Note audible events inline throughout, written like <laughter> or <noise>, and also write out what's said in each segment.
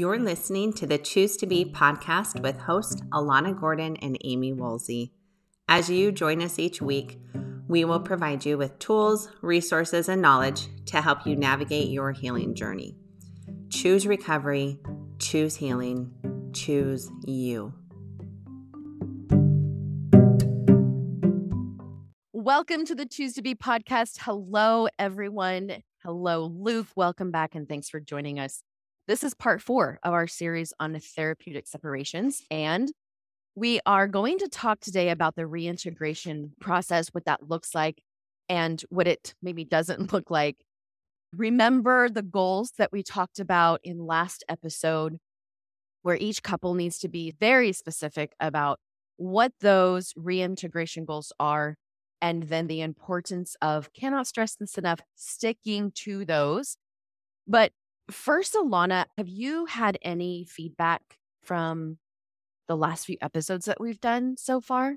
You're listening to the Choose to Be podcast with host Alana Gordon and Amie Woolsey. As you join us each week, we will provide you with tools, resources, and knowledge to help you navigate your healing journey. Choose recovery, choose healing, choose you. Welcome to the Choose to Be podcast. Hello, everyone. Hello, Luke. Welcome back, and thanks for joining us. This is part four of our series on therapeutic separations. And we are going to talk today about the reintegration process, what that looks like, and what it maybe doesn't <laughs> look like. Remember the goals that we talked about in last episode, where each couple needs to be very specific about what those reintegration goals are, and then the importance of, cannot stress this enough, sticking to those. But first, Alana, have you had any feedback from the last few episodes that we've done so far?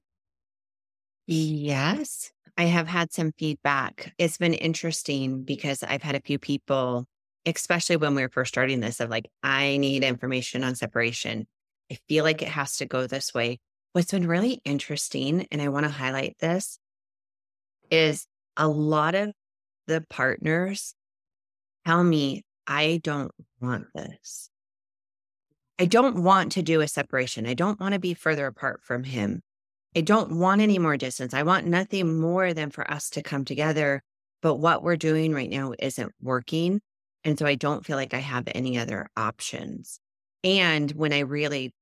Yes, I have had some feedback. It's been interesting because I've had a few people, especially when we were first starting this, of like, I need information on separation. I feel like it has to go this way. What's been really interesting, and I want to highlight this, is a lot of the partners tell me, I don't want this. I don't want to do a separation. I don't want to be further apart from him. I don't want any more distance. I want nothing more than for us to come together. But what we're doing right now isn't working. And so I don't feel like I have any other options. And when I really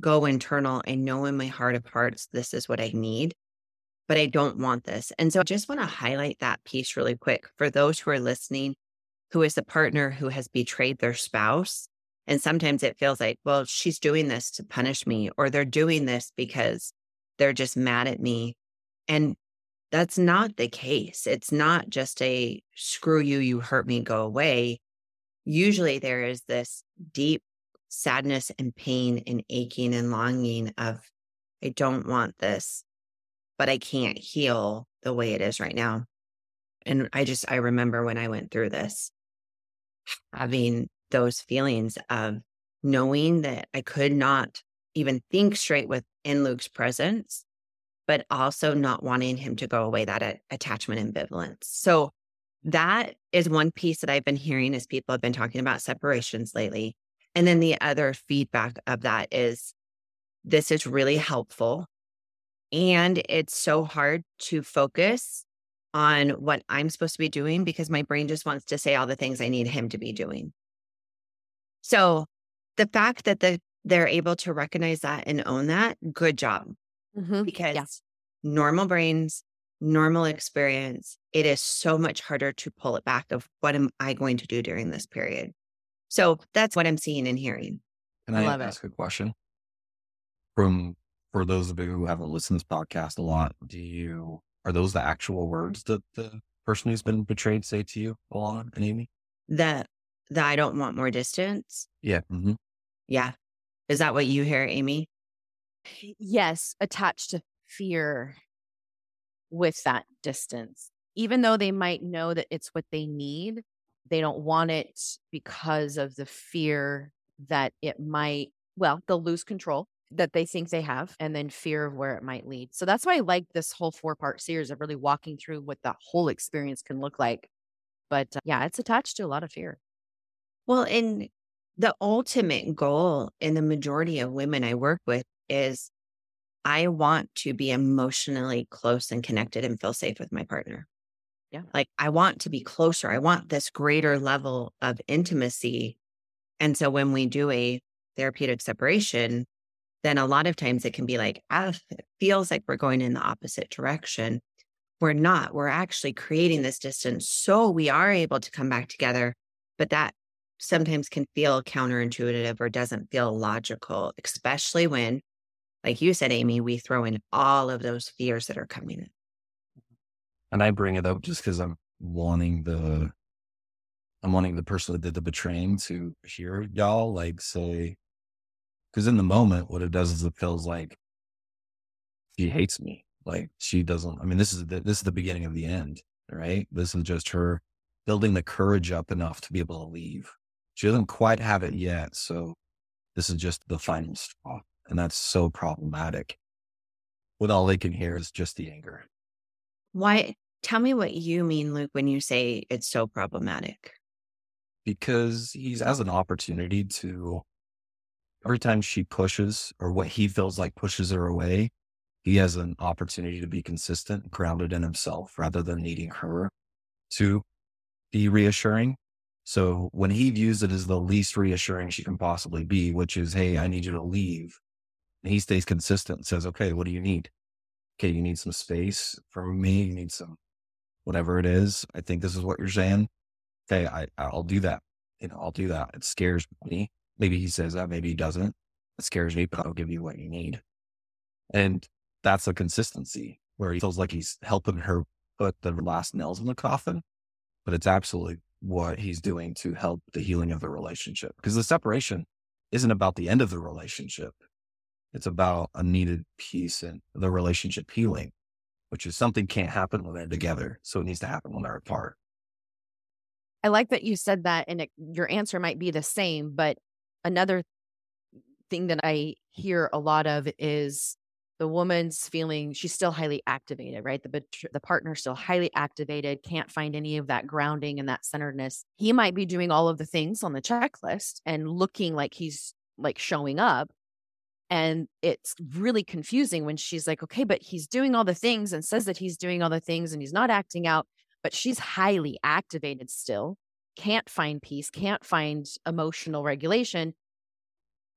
go internal, I know in my heart of hearts, this is what I need, but I don't want this. And so I just want to highlight that piece really quick for those who are listening, who is the partner who has betrayed their spouse and sometimes it feels like, well, she's doing this to punish me, or they're doing this because they're just mad at me. And that's not the case. It's not just a screw you, you hurt me, go away. Usually there is this deep sadness and pain and aching and longing of, I don't want this, but I can't heal the way it is right now. And I just, I remember when I went through this, having those feelings of knowing that I could not even think straight within Luke's presence, but also not wanting him to go away, that attachment ambivalence. So that is one piece that I've been hearing as people have been talking about separations lately. And then the other feedback of that is this is really helpful. And it's so hard to focus on what I'm supposed to be doing because my brain just wants to say all the things I need him to be doing. So the fact that the, they're able to recognize that and own that, good job. Mm-hmm. Because yeah. normal brains, normal experience, it is so much harder to pull it back of what am I going to do during this period. So that's what I'm seeing and hearing. Can I, I ask it. a question? From for those of you who haven't listened to this podcast a lot, do you are those the actual words that the person who's been betrayed say to you, Alana and Amie? That that I don't want more distance. Yeah. Mm-hmm. Yeah. Is that what you hear, Amie? Yes, attached to fear with that distance. Even though they might know that it's what they need, they don't want it because of the fear that it might, well, they'll lose control that they think they have, and then fear of where it might lead. So that's why I like this whole four part series of really walking through what the whole experience can look like. But uh, yeah, it's attached to a lot of fear. Well, and the ultimate goal in the majority of women I work with is I want to be emotionally close and connected and feel safe with my partner. Yeah. Like I want to be closer. I want this greater level of intimacy. And so when we do a therapeutic separation, then a lot of times it can be like, ah, it feels like we're going in the opposite direction. We're not. We're actually creating this distance so we are able to come back together. But that sometimes can feel counterintuitive or doesn't feel logical, especially when, like you said, Amie, we throw in all of those fears that are coming in. And I bring it up just because I'm wanting the I'm wanting the person that did the betraying to hear y'all like say because in the moment what it does is it feels like she hates me. Like she doesn't I mean this is the this is the beginning of the end, right? This is just her building the courage up enough to be able to leave. She doesn't quite have it yet. So This is just the final straw. And that's so problematic. When all they can hear is just the anger. Why? Tell me what you mean, Luke, when you say it's so problematic. Because he's has an opportunity to, every time she pushes or what he feels like pushes her away, he has an opportunity to be consistent, grounded in himself rather than needing her to be reassuring. So when he views it as the least reassuring she can possibly be, which is, Hey, I need you to leave. And he stays consistent and says, okay, what do you need? Okay. You need some space from me. You need some, whatever it is. I think this is what you're saying. Okay. I, I'll do that. You know, I'll do that. It scares me. Maybe he says that, maybe he doesn't. It scares me, but I'll give you what you need. And that's a consistency where he feels like he's helping her put the last nails in the coffin, but it's absolutely what he's doing to help the healing of the relationship. Because the separation isn't about the end of the relationship. It's about a needed piece in the relationship healing, which is something can't happen when they're together. So it needs to happen when they're apart. I like that you said that, and it, your answer might be the same. But another thing that I hear a lot of is the woman's feeling she's still highly activated, right? The the partner's still highly activated, can't find any of that grounding and that centeredness. He might be doing all of the things on the checklist and looking like he's like showing up. And it's really confusing when she's like, okay, but he's doing all the things and says that he's doing all the things and he's not acting out, but she's highly activated still, can't find peace, can't find emotional regulation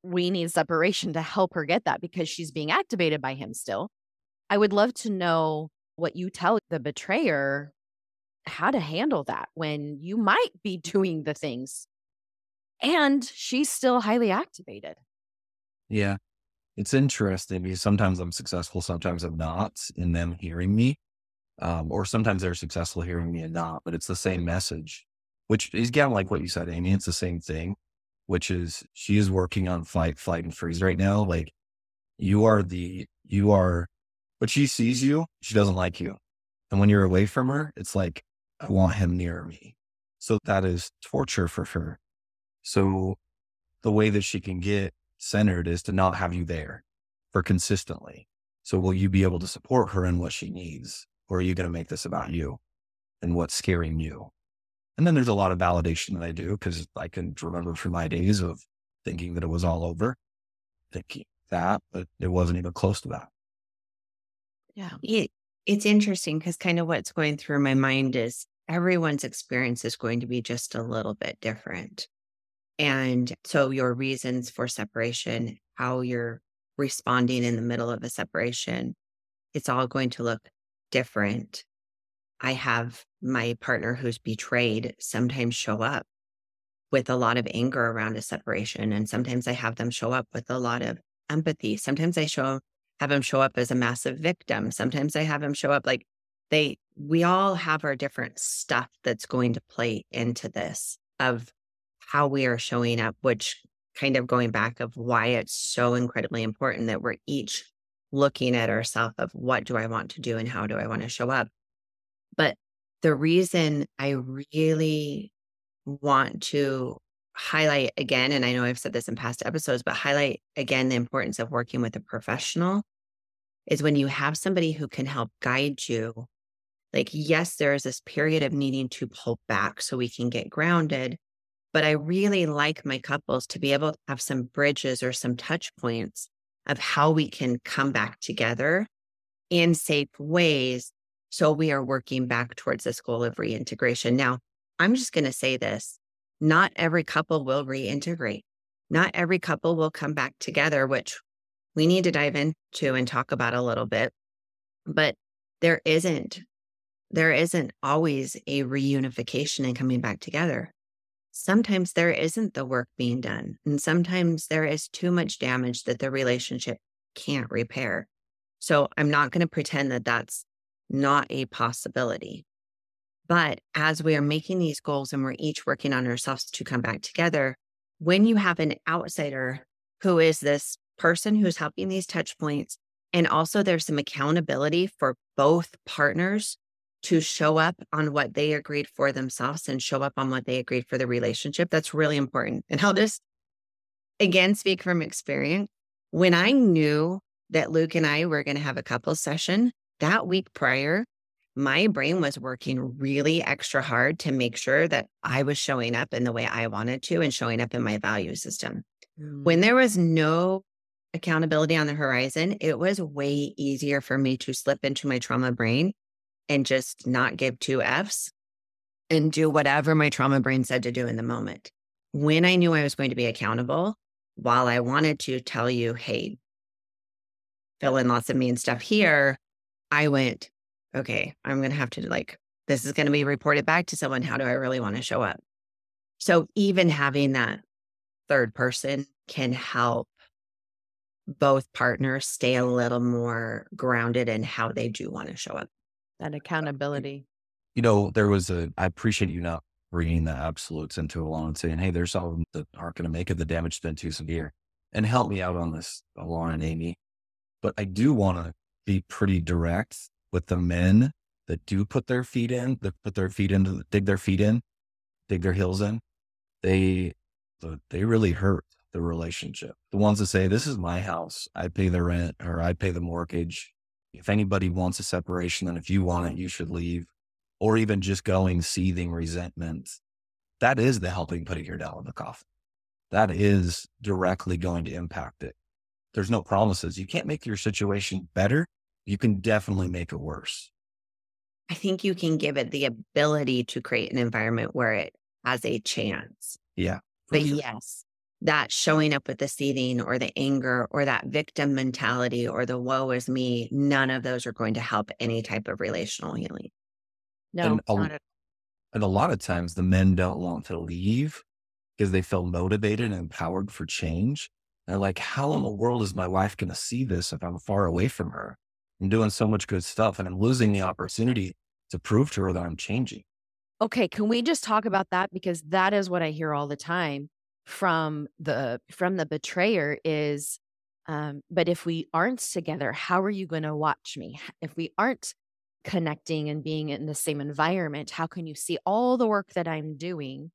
we need separation to help her get that because she's being activated by him still. I would love to know what you tell the betrayer how to handle that when you might be <laughs> doing the things and she's still highly activated. Yeah. It's interesting because sometimes I'm successful, sometimes I'm not in them hearing me. Um, or sometimes they're successful hearing me and not, but it's the same message, which is of like what you said, Amie. It's the same thing which is she is working on fight, flight, and freeze right now. Like you are the, you are, but she sees you, she doesn't like you. And when you're away from her, it's like, I want him near me. So that is torture for her. So the way that she can get centered is to not have you there for consistently. So will you be able to support her in what she needs? Or are you going to make this about you and what's scaring you? And then there's a lot of validation that I do because I can remember from my days of thinking that it was all over, thinking that, but it wasn't even close to that. Yeah. It, it's interesting because kind of what's going through my mind is everyone's experience is going to be just a little bit different. And so your reasons for separation, how you're responding in the middle of a separation, it's all going to look different. I have my partner who's betrayed sometimes show up with a lot of anger around a separation. And sometimes I have them show up with a lot of empathy. Sometimes I show have them show up as a massive victim. Sometimes I have them show up like they we all have our different stuff that's going to play into this of how we are showing up, which kind of going back of why it's so incredibly important that we're each looking at ourselves of what do I want to do and how do I want to show up. But the reason I really want to highlight again, and I know I've said this in past episodes, but highlight again the importance of working with a professional is when you have somebody who can help guide you. Like, yes, there is this period of needing to pull back so we can get grounded. But I really like my couples to be able to have some bridges or some touch points of how we can come back together in safe ways so we are working back towards this goal of reintegration. Now, I'm just going to say this not every couple will reintegrate. Not every couple will come back together, which we need to dive into and talk about a little bit. But there isn't, there isn't always a reunification and coming back together. Sometimes there isn't the work being done. And sometimes there is too much damage that the relationship can't repair. So I'm not going to pretend that that's not a possibility. But as we are making these goals and we're each working on ourselves to come back together, when you have an outsider who is this person who's helping these touch points, and also there's some accountability for both partners to show up on what they agreed for themselves and show up on what they agreed for the relationship, that's really important. And I'll just again, speak from experience. When I knew that Luke and I were going to have a couple session that week prior, my brain was working really extra hard to make sure that I was showing up in the way I wanted to and showing up in my value system. Mm. When there was no accountability on the horizon, it was way easier for me to slip into my trauma brain and just not give two F's and do whatever my trauma brain said to do in the moment. When I knew I was going to be accountable, while I wanted to tell you, hey, fill in lots of mean stuff here, I went, okay, I'm going to have to like, this is going to be reported back to someone. How do I really want to show up? So even having that third person can help both partners stay a little more grounded in how they do want to show up. That accountability. You know, there was a, I appreciate you not bringing the absolutes into a along and saying, hey, there's some that aren't going to make it. The damage has been too severe. And help me out on this, Alon and Amie. But I do want to be pretty direct with the men that do put their feet in, that put their feet into, dig their feet in, dig their heels in. They, they really hurt the relationship. The ones that say, this is my house. I pay the rent or I pay the mortgage. If anybody wants a separation, then if you want it, you should leave. Or even just going seething resentment. That is the helping putting your down in the coffin. That is directly going to impact it. There's no promises. You can't make your situation better. You can definitely make it worse. I think you can give it the ability to create an environment where it has a chance. Yeah. But sure. yes, that showing up with the seething or the anger or that victim mentality or the woe is me, none of those are going to help any type of relational healing. No, and a, and a lot of times the men don't want to leave because they feel motivated and empowered for change. They're like, how in the world is my wife going to see this if I'm far away from her? I'm doing so much good stuff and I'm losing the opportunity to prove to her that I'm changing. Okay, can we just talk about that because that is what I hear all the time from the from the betrayer is um, but if we aren't together how are you going to watch me if we aren't connecting and being in the same environment how can you see all the work that i'm doing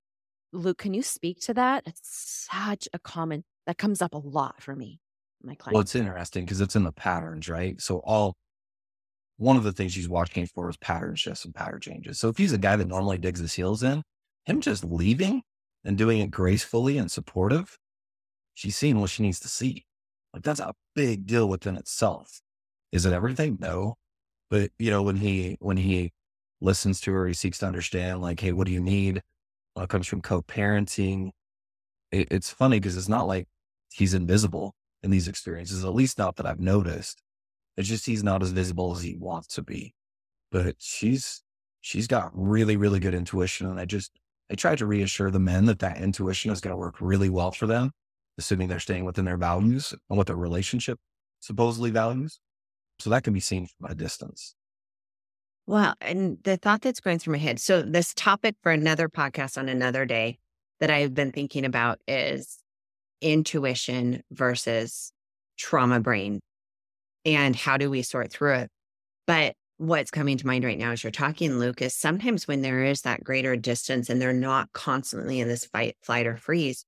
luke can you speak to that it's such a common that comes up a lot for me my clients well it's interesting because it's in the patterns right so all one of the things he's watching for is pattern shifts and pattern changes so if he's a guy that normally digs his heels in him just leaving and doing it gracefully and supportive, she's seeing what she needs to see. Like that's a big deal within itself. Is it everything? No. But you know, when he when he listens to her, he seeks to understand, like, hey, what do you need? Well, it comes from co-parenting. It, it's funny because it's not like he's invisible in these experiences, at least not that I've noticed. It's just he's not as visible as he wants to be. But she's she's got really, really good intuition. And I just I try to reassure the men that that intuition is going to work really well for them, assuming they're staying within their values and what their relationship supposedly values. So that can be seen from a distance. Well, and the thought that's going through my head. So, this topic for another podcast on another day that I've been thinking about is intuition versus trauma brain and how do we sort through it. But what's coming to mind right now as you're talking, Lucas, sometimes when there is that greater distance and they're not constantly in this fight, flight, or freeze,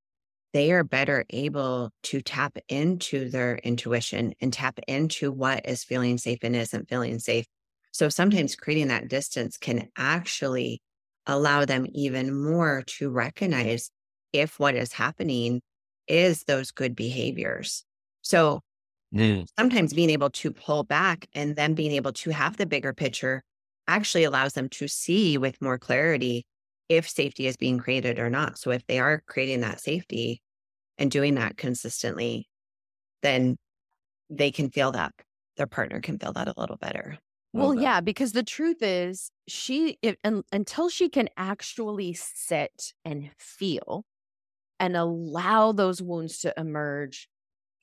they are better able to tap into their intuition and tap into what is feeling safe and isn't feeling safe. So sometimes creating that distance can actually allow them even more to recognize if what is happening is those good behaviors. So Mm. Sometimes being able to pull back and then being able to have the bigger picture actually allows them to see with more clarity if safety is being created or not. So if they are creating that safety and doing that consistently, then they can feel that their partner can feel that a little better. Well, yeah, because the truth is, she if, and, until she can actually sit and feel and allow those wounds to emerge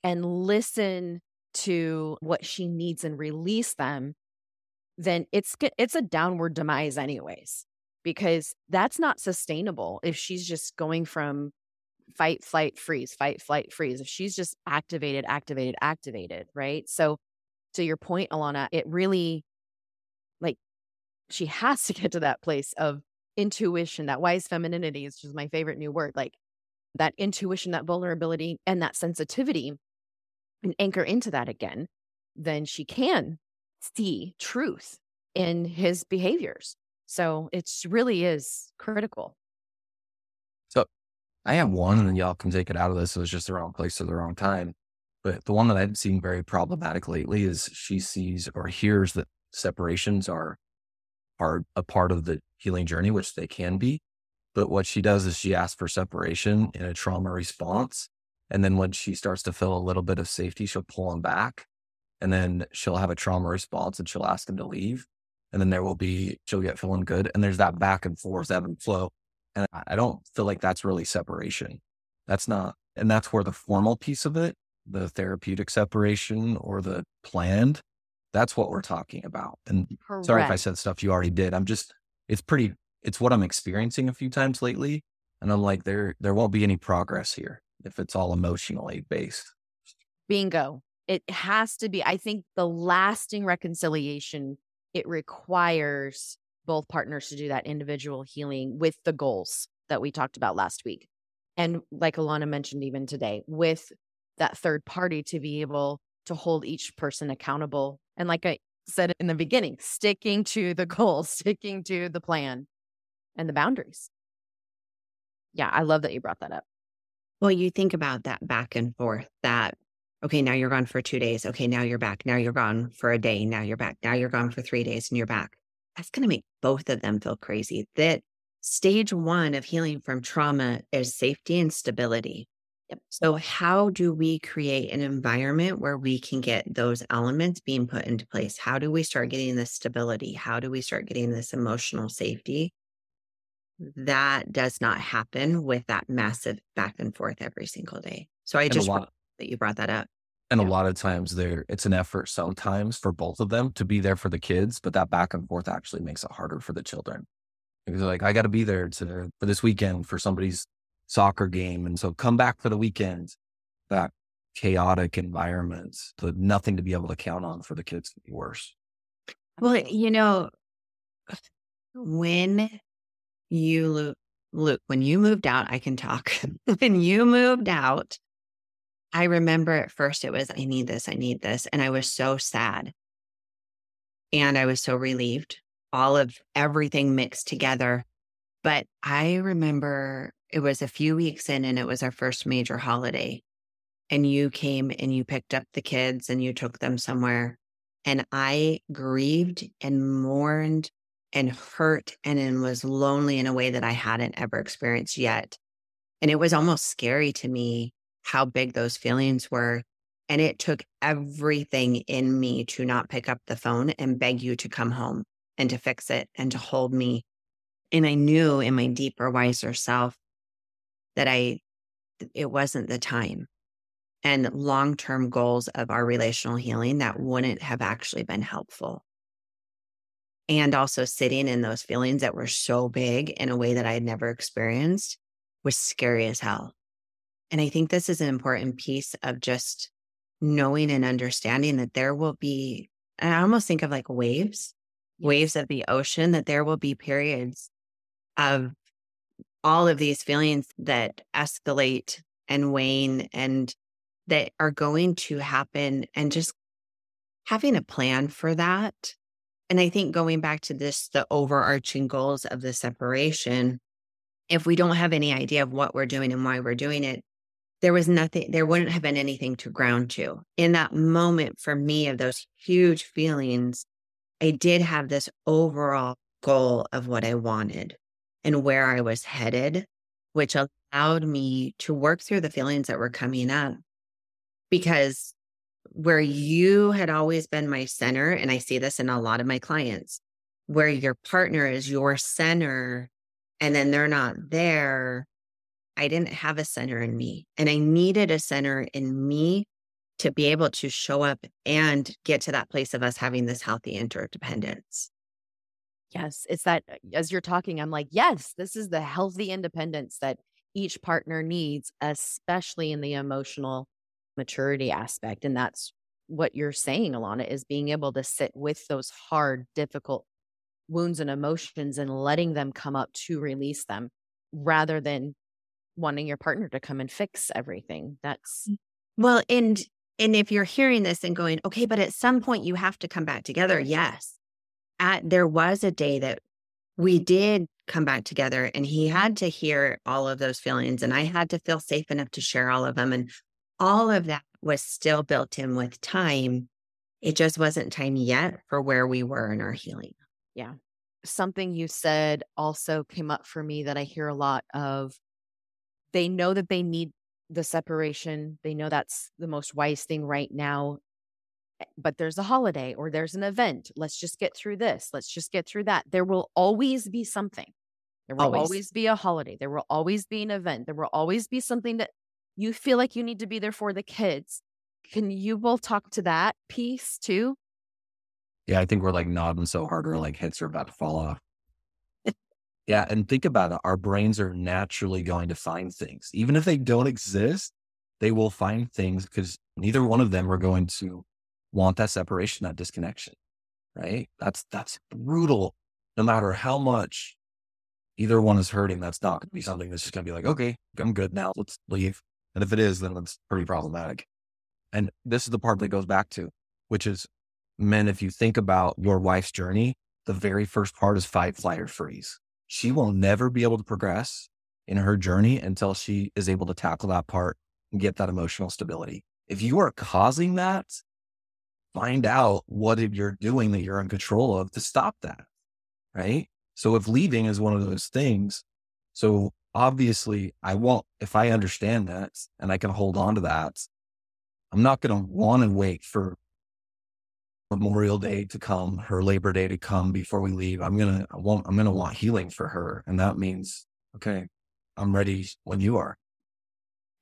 and listen to what she needs and release them, then it's it's a downward demise anyways because that's not sustainable if she's just going from fight flight freeze fight flight freeze if she's just activated activated activated right? So to your point alana it really like she has to get to that place of intuition that wise femininity is just my favorite new word like that intuition, that vulnerability, and that sensitivity and anchor into that again, then she can see truth in his behaviors. So it really is critical. So I have one, and y'all can take it out of this. It was just the wrong place at the wrong time. But the one that I've seen very problematic lately is she sees or hears that separations are are a part of the healing journey, which they can be. But what she does is she asks for separation in a trauma response. And then when she starts to feel a little bit of safety, she'll pull him back. And then she'll have a trauma response and she'll ask him to leave. And then there will be, she'll get feeling good. And there's that back and forth, ebb and flow. And I don't feel like that's really separation. That's not, and that's where the formal piece of it, the therapeutic separation or the planned, that's what we're talking about. And Correct. sorry if I said stuff you already did. I'm just, it's pretty it's what I'm experiencing a few times lately. And I'm like, there, there won't be any progress here if it's all emotionally based. Bingo. It has to be, I think the lasting reconciliation, it requires both partners to do that individual healing with the goals that we talked about last week. And like Alana mentioned even today, with that third party to be able to hold each person accountable. And like I said in the beginning, sticking to the goal, <laughs> sticking to the plan and the boundaries. Yeah, I love that you brought that up. Well, you think about that back and forth that, okay, now you're gone for two days. Okay, now you're back. Now you're gone for a day. Now you're back. Now you're gone for three days and you're back. That's going to make both of them feel crazy. That stage one of healing from trauma is safety and stability. Yep. So, how do we create an environment where we can get those elements being put into place? How do we start getting this stability? How do we start getting this emotional safety? That does not happen with that massive back and forth every single day. So I And just lot, that you brought that up. and a lot of times there, it's an effort sometimes for both of them to be there for the kids, but that back and forth actually makes it harder for the children because they're like, I got to be there to for this weekend for somebody's soccer game, and so come back for the weekend. That chaotic environment, the nothing to be able to count on for the kids to be worse. Well, you know, when you Luke, when you moved out, I can talk. <laughs> when you moved out, I remember at first it was, I need this, I need this. And I was so sad. And I was so relieved, all of everything mixed together. But I remember it was a few weeks in and it was our first major holiday. And you came and you picked up the kids and you took them somewhere. And I grieved and mourned and hurt and then was lonely in a way that I hadn't ever experienced yet. And it was almost scary to me how big those feelings were. And it took everything in me to not pick up the phone and beg you to come home and to fix it and to hold me. And I knew in my deeper, wiser self that I, it wasn't the time. And long term goals of our relational healing that wouldn't have actually been helpful. And also sitting in those feelings that were so big in a way that I had never experienced was scary as hell. And I think this is an important piece of just knowing and understanding that there will be, I almost think of like waves, waves of the ocean, that there will be periods of all of these feelings that escalate and wane and that are going to happen and just having a plan for that. And I think going back to this, the overarching goals of the separation, if we don't have any idea of what we're doing and why we're doing it, there was nothing, there wouldn't have been anything to ground to. In that moment for me of those huge feelings, I did have this overall goal of what I wanted and where I was headed, which allowed me to work through the feelings that were coming up. Because where you had always been my center, and I see this in a lot of my clients, where your partner is your center and then they're not there, I didn't have a center in me. And I needed a center in me to be able to show up and get to that place of us having this healthy interdependence. Yes, it's that uh, as you're talking, I'm like, yes, this is the healthy independence that each partner needs, especially in the emotional maturity aspect. And that's what you're saying, Alana, is being able to sit with those hard, difficult wounds and emotions and letting them come up to release them rather than wanting your partner to come and fix everything. That's mm. well, and and if you're hearing this and going, okay, but at some point you have to come back together. Yes. At there was a day that we did come back together and he had to hear all of those feelings and I had to feel safe enough to share all of them. And all of that was still built in with time. It just wasn't time yet for where we were in our healing. Yeah. Something you said also came up for me that I hear a lot of. They know that they need the separation. They know that's the most wise thing right now. Eh, but there's a holiday or there's an event. Let's just get through this. Let's just get through that. There will always be something. There will always, always be a holiday. There will always be an event. There will always be something that you feel like you need to be there for the kids. Can you both talk to that piece too? Yeah, I think we're like nodding so hard, our like heads are about to fall off. Yeah. And think about it. Our brains are naturally going to find things. Even if they don't exist, they will find things because neither one of them are going to want that separation, that disconnection. Right. That's, that's brutal. No matter how much either one is hurting, that's not going to be something that's just going to be like, okay, I'm good now. Let's leave. And if it is, then it's pretty problematic. And this is the part that goes back to, which is men, if you think about your wife's journey, the very first part is fight, flight, or freeze she will never be able to progress in her journey until she is able to tackle that part and get that emotional stability. If you are causing that, find out what you're doing that you're in control of to stop that. Right. So if leaving is one of those things, so obviously I won't, if I understand that and I can hold on to that, I'm not going to want to wait for Memorial Day to come, her Labor Day to come before we leave. I'm gonna I want I'm gonna want healing for her. And that means, okay, I'm ready when you are.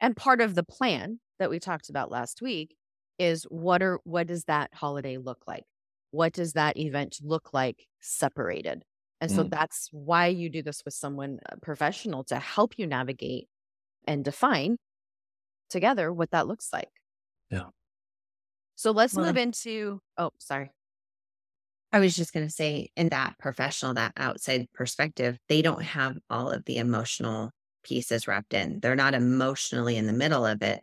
And part of the plan that we talked about last week is what are what does that holiday look like? What does that event look like separated? And so mm. that's why you do this with someone uh, professional to help you navigate and define together what that looks like. Yeah. So let's well, move into, oh, sorry. I was just going to say, in that professional, that outside perspective, they don't have all of the emotional pieces wrapped in. They're not emotionally in the middle of it.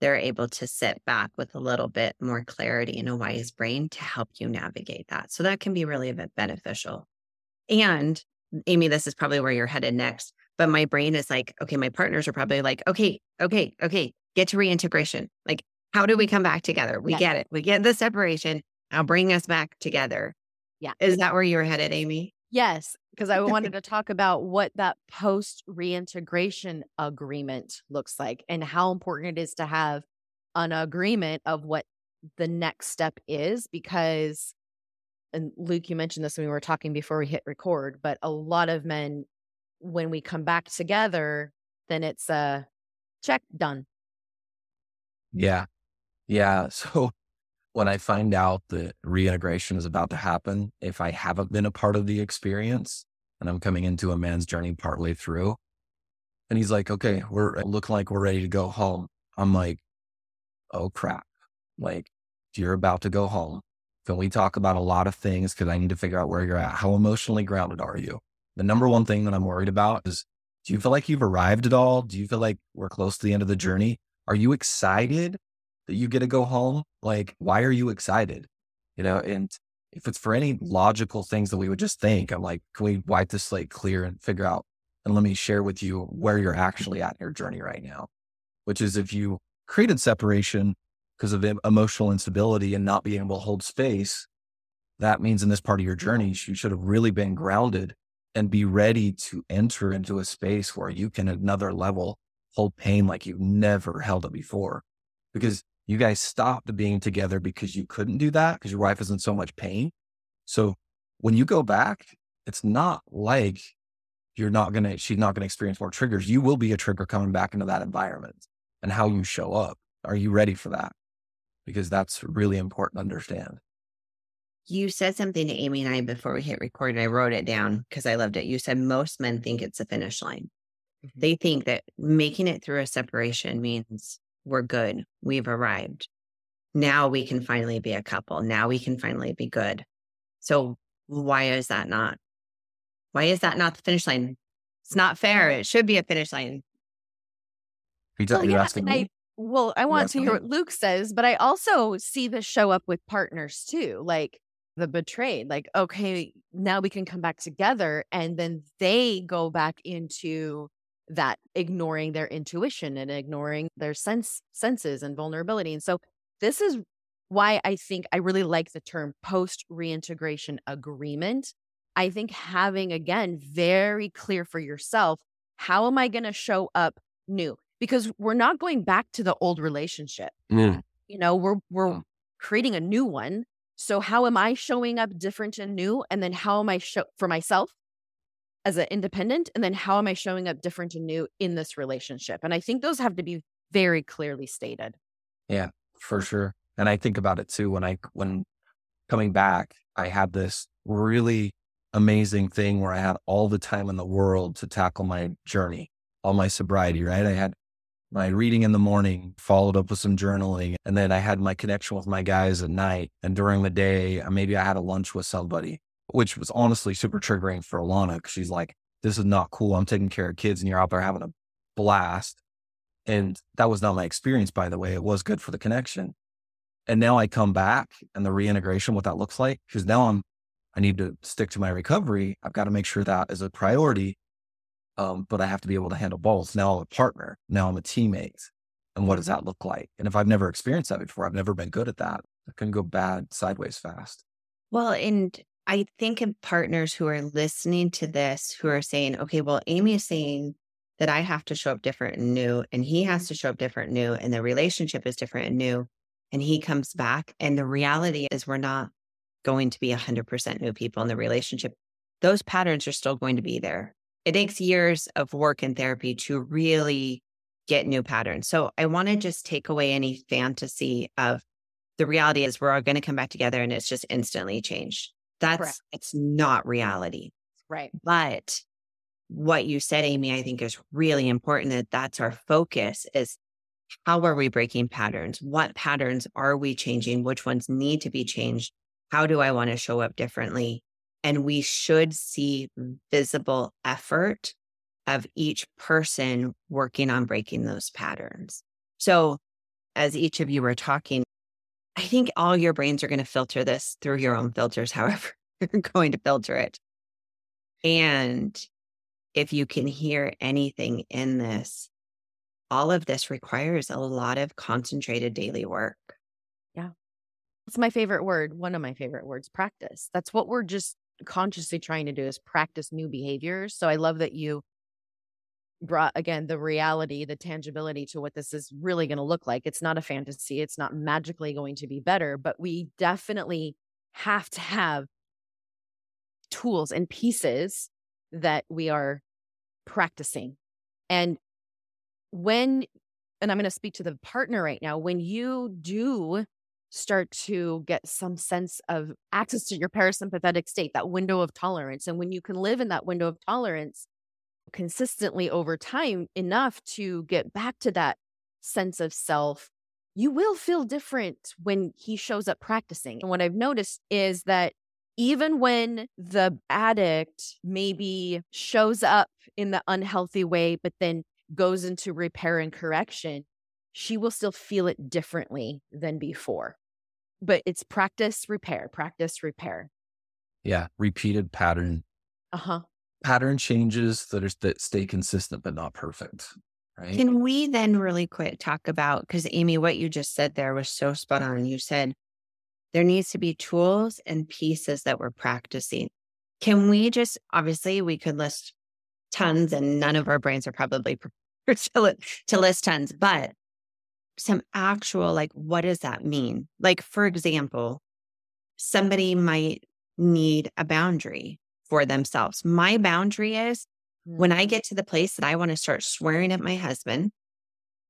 They're able to sit back with a little bit more clarity in a wise brain to help you navigate that. So that can be really beneficial. And Amie, this is probably where you're headed next. But my brain is like, okay, my partners are probably like, okay, okay, okay, get to reintegration. Like, how do we come back together? We yes. get it. We get the separation. Now bring us back together. Yeah. Is that where you were headed, Amie? Yes, because I wanted <laughs> to talk about what that post reintegration agreement looks like and how important it is to have an agreement of what the next step is. Because, and Luke, you mentioned this when we were talking before we hit record, but a lot of men, when we come back together, then it's a check done. Yeah. Yeah. <laughs> So when I find out that reintegration is about to happen, if I haven't been a part of the experience and I'm coming into a man's journey partway through, and he's like, okay, we're looking like we're ready to go home. I'm like, oh crap. Like, you're about to go home. Can we talk about a lot of things? Because I need to figure out where you're at. How emotionally grounded are you? The number one thing that I'm worried about is do you feel like you've arrived at all? Do you feel like we're close to the end of the journey? Are you excited that you get to go home, like, why are you excited? You know, and if it's for any logical things that we would just think, I'm like, can we wipe this slate clear and figure out? And let me share with you where you're actually at in your journey right now, which is if you created separation because of emotional instability and not being able to hold space, that means in this part of your journey, you should have really been grounded and be ready to enter into a space where you can, another level, hold pain like you've never held it before. Because you guys stopped being together because you couldn't do that because your wife is in so much pain. So when you go back, it's not like you're not going to, she's not going to experience more triggers. You will be a trigger coming back into that environment and how you show up. Are you ready for that? Because that's really important to understand. You said something to Amie and I before we hit record. And I wrote it down because I loved it. You said most men think it's a finish line. Mm-hmm. They think that making it through a separation means we're good. We've arrived. Now we can finally be a couple. Now we can finally be good. So why is that not? Why is that not the finish line? It's not fair. It should be a finish line. You Well, you're yeah, asking and I me? Well, I want to hear what Luke says, but I also see this show up with partners too, like the betrayed. Like, okay, now we can come back together, and then they go back into that ignoring their intuition and ignoring their sense senses and vulnerability. And so this is why I think I really like the term post reintegration agreement. I think having again very clear for yourself, how am I going to show up new? Because we're not going back to the old relationship. Mm. You know, we're we're creating a new one. So how am I showing up different and new? And then how am I show for myself as an independent? And then how am I showing up different and new in this relationship? And I think those have to be very clearly stated. Yeah, for sure. And I think about it too when I when coming back, I had this really amazing thing where I had all the time in the world to tackle my journey, all my sobriety, right? I had my reading in the morning, followed up with some journaling, and then I had my connection with my guys at night. And during the day, uh, maybe I had a lunch with somebody, which was honestly super triggering for Alana because she's like, "This is not cool. I'm taking care of kids, and you're out there having a blast." And that was not my experience, by the way. It was good for the connection. And now I come back and the reintegration, what that looks like, because now I'm, I need to stick to my recovery. I've got to make sure that is a priority. Um, but I have to be able to handle both. Now I'm a partner. Now I'm a teammate. And what does that look like? And if I've never experienced that before, I've never been good at that. It can go bad sideways fast. Well, and I think of partners who are listening to this who are saying, okay, well, Amie is saying that I have to show up different and new, and he has to show up different and new, and the relationship is different and new. And he comes back. And the reality is, we're not going to be 100% new people in the relationship. Those patterns are still going to be there. It takes years of work and therapy to really get new patterns. So I want to just take away any fantasy of the reality is we're all going to come back together and it's just instantly changed. That's Correct. it's not reality. Right. But what you said, Amie, I think is really important that that's our focus is how are we breaking patterns? What patterns are we changing? Which ones need to be changed? How do I want to show up differently? And we should see visible effort of each person working on breaking those patterns. So, as each of you were talking, I think all your brains are going to filter this through your own filters, <laughs> however you're going to filter it. And if you can hear anything in this, all of this requires a lot of concentrated daily work. Yeah. It's my favorite word, one of my favorite words, practice. That's what we're just consciously trying to do is practice new behaviors. So I love that you brought again the reality, the tangibility to what this is really going to look like. It's not a fantasy, it's not magically going to be better, but we definitely have to have tools and pieces that we are practicing. And when and I'm going to speak to the partner right now, when you do start to get some sense of access to your parasympathetic state, that window of tolerance. And when you can live in that window of tolerance consistently over time enough to get back to that sense of self, you will feel different when he shows up practicing. And what I've noticed is that even when the addict maybe shows up in the unhealthy way, but then goes into repair and correction, she will still feel it differently than before but it's practice, repair, practice, repair. Yeah. Repeated pattern, Uh huh. pattern changes that are that stay consistent but not perfect. Right. Can we then really quick talk about because Amie, what you just said there was so spot on. You said there needs to be tools and pieces that we're practicing. Can we just obviously we could list tons and none of our brains are probably <laughs> prepared to, to list tons, but some actual like what does that mean? Like for example, somebody might need a boundary for themselves. My boundary is when I mm. get to the place that I want to start swearing at my husband,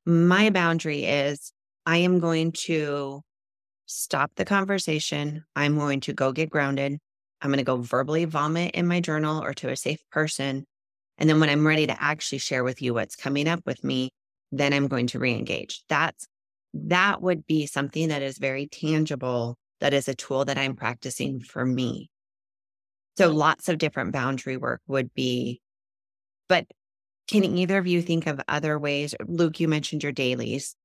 my boundary is I am going to stop the conversation. I'm going to go get grounded. I'm going to go verbally vomit in my journal or to a safe person. And then when I'm ready to actually share with you what's coming up with me, then I'm going to re-engage. That's that would be something that is very tangible. That is a tool that I'm practicing for me. So lots of different boundary work would be, but Can either of you think of other ways? Luke, you mentioned your dailies,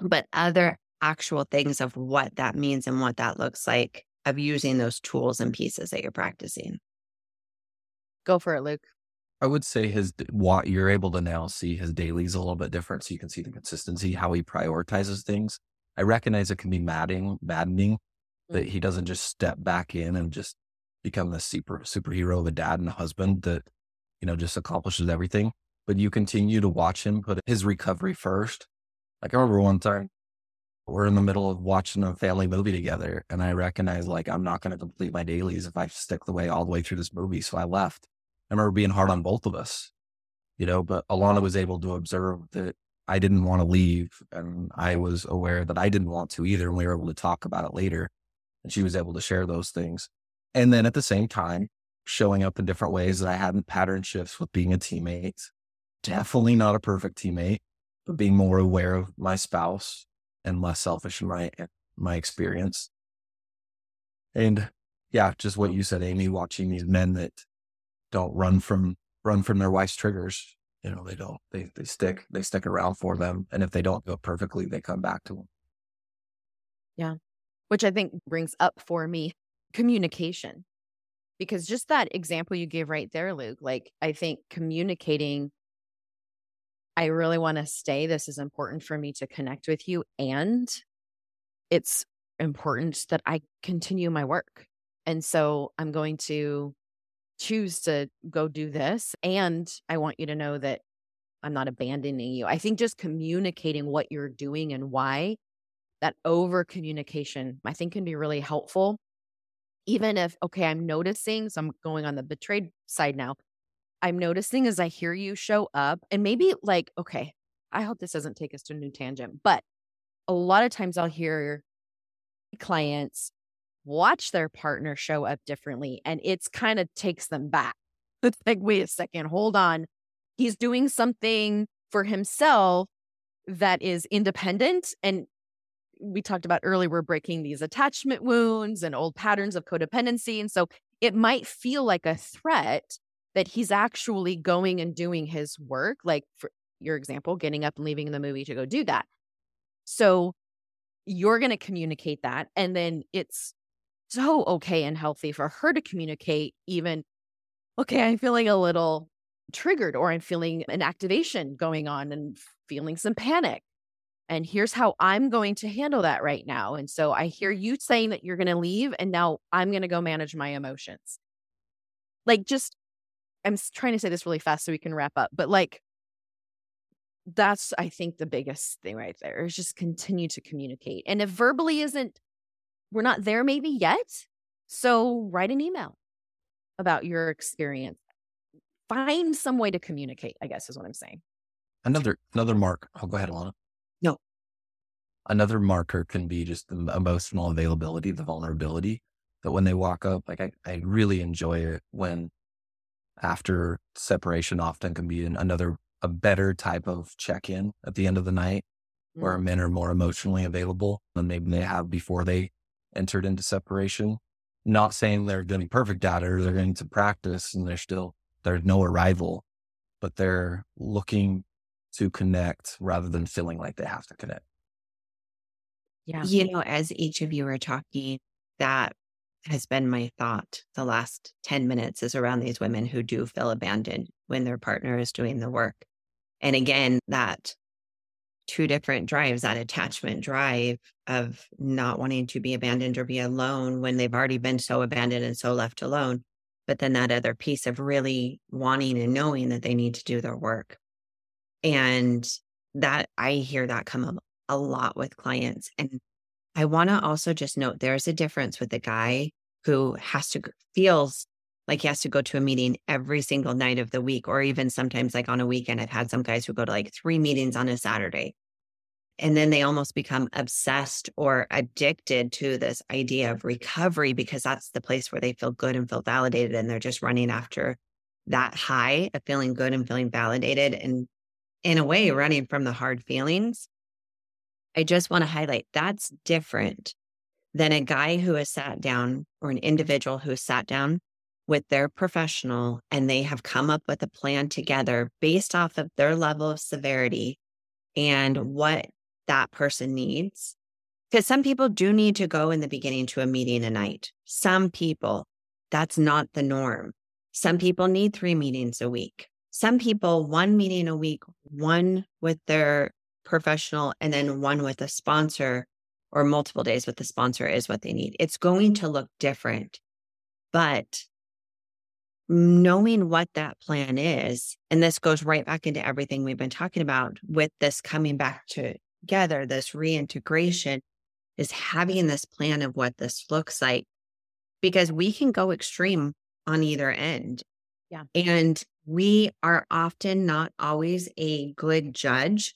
but other actual things of what that means and what that looks like of using those tools and pieces that you're practicing. Go for it, Luke. I would say his what you're able to now see his dailies a little bit different, so you can see the consistency, how he prioritizes things. I recognize it can be maddening, maddening that mm. he doesn't just step back in and just become the super superhero of a dad and a husband that you know just accomplishes everything. But you continue to watch him put his recovery first. Like I remember one time we're in the middle of watching a family movie together, and I recognize like I'm not going to complete my dailies if I stick the way all the way through this movie. So I left. I remember being hard on both of us, you know. But Alana was able to observe that I didn't want to leave, and I was aware that I didn't want to either. And we were able to talk about it later, and she was able to share those things. And then at the same time, showing up in different ways that I hadn't pattern shifts with being a teammate. Definitely not a perfect teammate, but being more aware of my spouse and less selfish in my my experience. And yeah, just what you said, Amie, watching these men that don't run from run from their wife's triggers. You know, they don't. They they stick. They stick around for them, and if they don't do it perfectly, they come back to them. Yeah, which I think brings up for me communication, because just that example you gave right there, Luke. Like I think communicating I really want to stay. This is important for me to connect with you. And it's important that I continue my work. And so I'm going to choose to go do this. And I want you to know that I'm not abandoning you. I think just communicating what you're doing and why that over communication, I think can be really helpful. Even if, okay, I'm noticing, so I'm going on the betrayed side now. I'm noticing as I hear you show up, and maybe like, okay, I hope this doesn't take us to a new tangent, but a lot of times I'll hear clients watch their partner show up differently, and it's kind of takes them back. <laughs> It's like, wait a second, hold on. He's doing something for himself that is independent. And we talked about earlier, we're breaking these attachment wounds and old patterns of codependency. And so it might feel like a threat that he's actually going and doing his work, like for your example, getting up and leaving the movie to go do that. So you're going to communicate that. And then it's so okay and healthy for her to communicate, even, okay, I'm feeling a little triggered or I'm feeling an activation going on and feeling some panic. And here's how I'm going to handle that right now. And so I hear you saying that you're going to leave, and now I'm going to go manage my emotions. Like, just I'm trying to say this really fast so we can wrap up, but like that's I think the biggest thing right there is just continue to communicate. And if verbally isn't we're not there maybe yet, so write an email about your experience. Find some way to communicate, I guess is what I'm saying. Another another mark. I'll oh, go ahead, Alana. No. Another marker can be just the emotional availability, the vulnerability that when they walk up, like I, I really enjoy it when after separation often can be an, another a better type of check-in at the end of the night mm. where men are more emotionally available than maybe they have before they entered into separation. Not saying they're getting perfect at it or they're getting to practice and they're still there's no arrival but they're looking to connect rather than feeling like they have to connect. Yeah. You know as each of you are talking that has been my thought the last 10 minutes is around these women who do feel abandoned when their partner is doing the work. And again, that two different drives, that attachment drive of not wanting to be abandoned or be alone when they've already been so abandoned and so left alone. But then that other piece of really wanting and knowing that they need to do their work. And that I hear that come up a lot with clients. And I want to also just note there's a difference with the guy who has to feels like he has to go to a meeting every single night of the week, or even sometimes like on a weekend. I've had some guys who go to like three meetings on a Saturday. And then they almost become obsessed or addicted to this idea of recovery because that's the place where they feel good and feel validated. And they're just running after that high of feeling good and feeling validated and in a way running from the hard feelings I just want to highlight that's different than a guy who has sat down or an individual who has sat down with their professional and they have come up with a plan together based off of their level of severity and what that person needs. Because some people do need to go in the beginning to a meeting a night. Some people, that's not the norm. Some people need three meetings a week. Some people, one meeting a week, one with their professional, and then one with a sponsor or multiple days with the sponsor is what they need. It's going to look different. But knowing what that plan is, and this goes right back into everything we've been talking about with this coming back together, this reintegration, is having this plan of what this looks like because we can go extreme on either end. Yeah. And we are often not always a good judge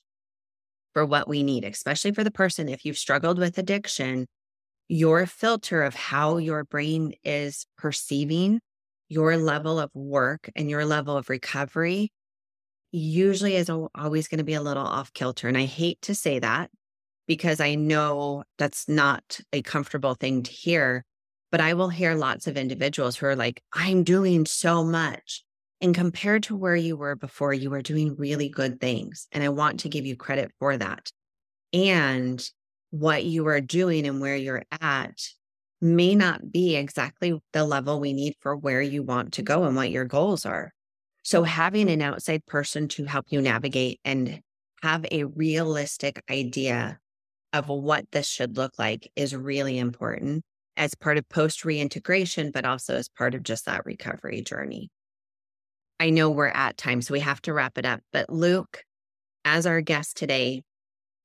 for what we need, especially for the person. If you've struggled with addiction, your filter of how your brain is perceiving your level of work and your level of recovery usually is always going to be a little off kilter. And I hate to say that because I know that's not a comfortable thing to hear. But I will hear lots of individuals who are like, I'm doing so much. And compared to where you were before, you were doing really good things. And I want to give you credit for that. And what you are doing and where you're at may not be exactly the level we need for where you want to go and what your goals are. So, having an outside person to help you navigate and have a realistic idea of what this should look like is really important as part of post reintegration, but also as part of just that recovery journey. I know we're at time, so we have to wrap it up. But Luke, as our guest today,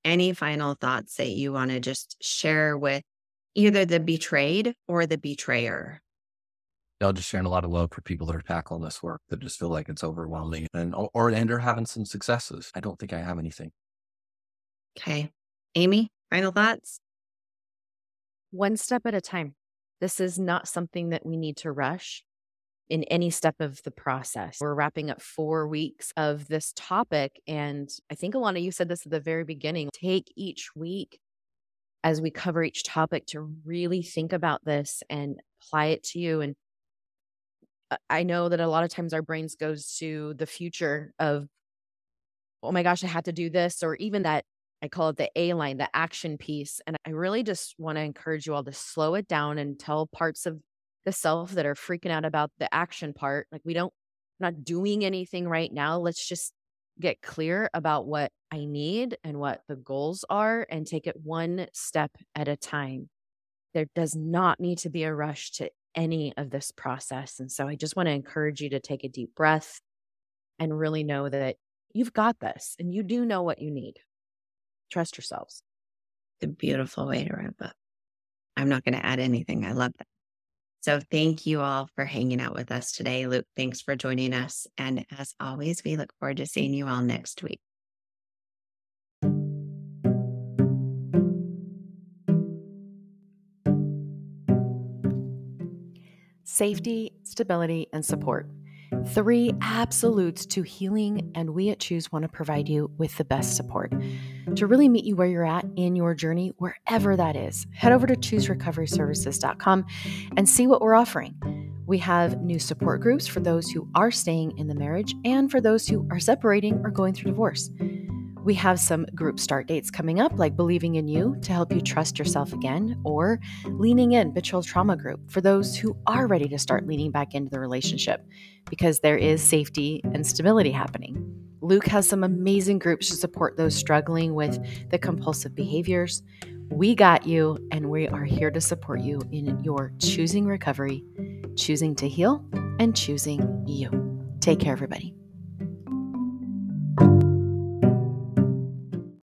any final thoughts that you want to just share with either the betrayed or the betrayer? I'll just sharing a lot of love for people that are tackling this work that just feel like it's overwhelming and or and are having some successes. I don't think I have anything. Okay. Amie, final thoughts? One step at a time. This is not something that we need to rush in any step of the process. We're wrapping up four weeks of this topic. And I think, Alana, you said this at the very beginning take each week as we cover each topic to really think about this and apply it to you. And I know that a lot of times our brains goes to the future of, oh my gosh, I had to do this, or even that I call it the A line, the action piece. And I really just want to encourage you all to slow it down and tell parts of the self that are freaking out about the action part. Like we don't, not doing anything right now. Let's just get clear about what I need and what the goals are and take it one step at a time. There does not need to be a rush to any of this process. And so I just want to encourage you to take a deep breath and really know that you've got this and you do know what you need. Trust yourselves. A beautiful way to wrap up. I'm not going to add anything. I love that. So thank you all for hanging out with us today. Luke, thanks for joining us. And as always, we look forward to seeing you all next week. Safety, stability, and support. Three absolutes to healing, and we at Choose want to provide you with the best support. To really meet you where you're at in your journey, wherever that is, head over to chooserecoveryservices.com and see what we're offering. We have new support groups for those who are staying in the marriage and for those who are separating or going through divorce. We have some group start dates coming up, like Believing in You to help you trust yourself again, or Leaning In Betrayal Trauma Group for those who are ready to start leaning back into the relationship because there is safety and stability happening. Luke has some amazing groups to support those struggling with the compulsive behaviors. We got you, and we are here to support you in your choosing recovery, choosing to heal, and choosing you. Take care, everybody.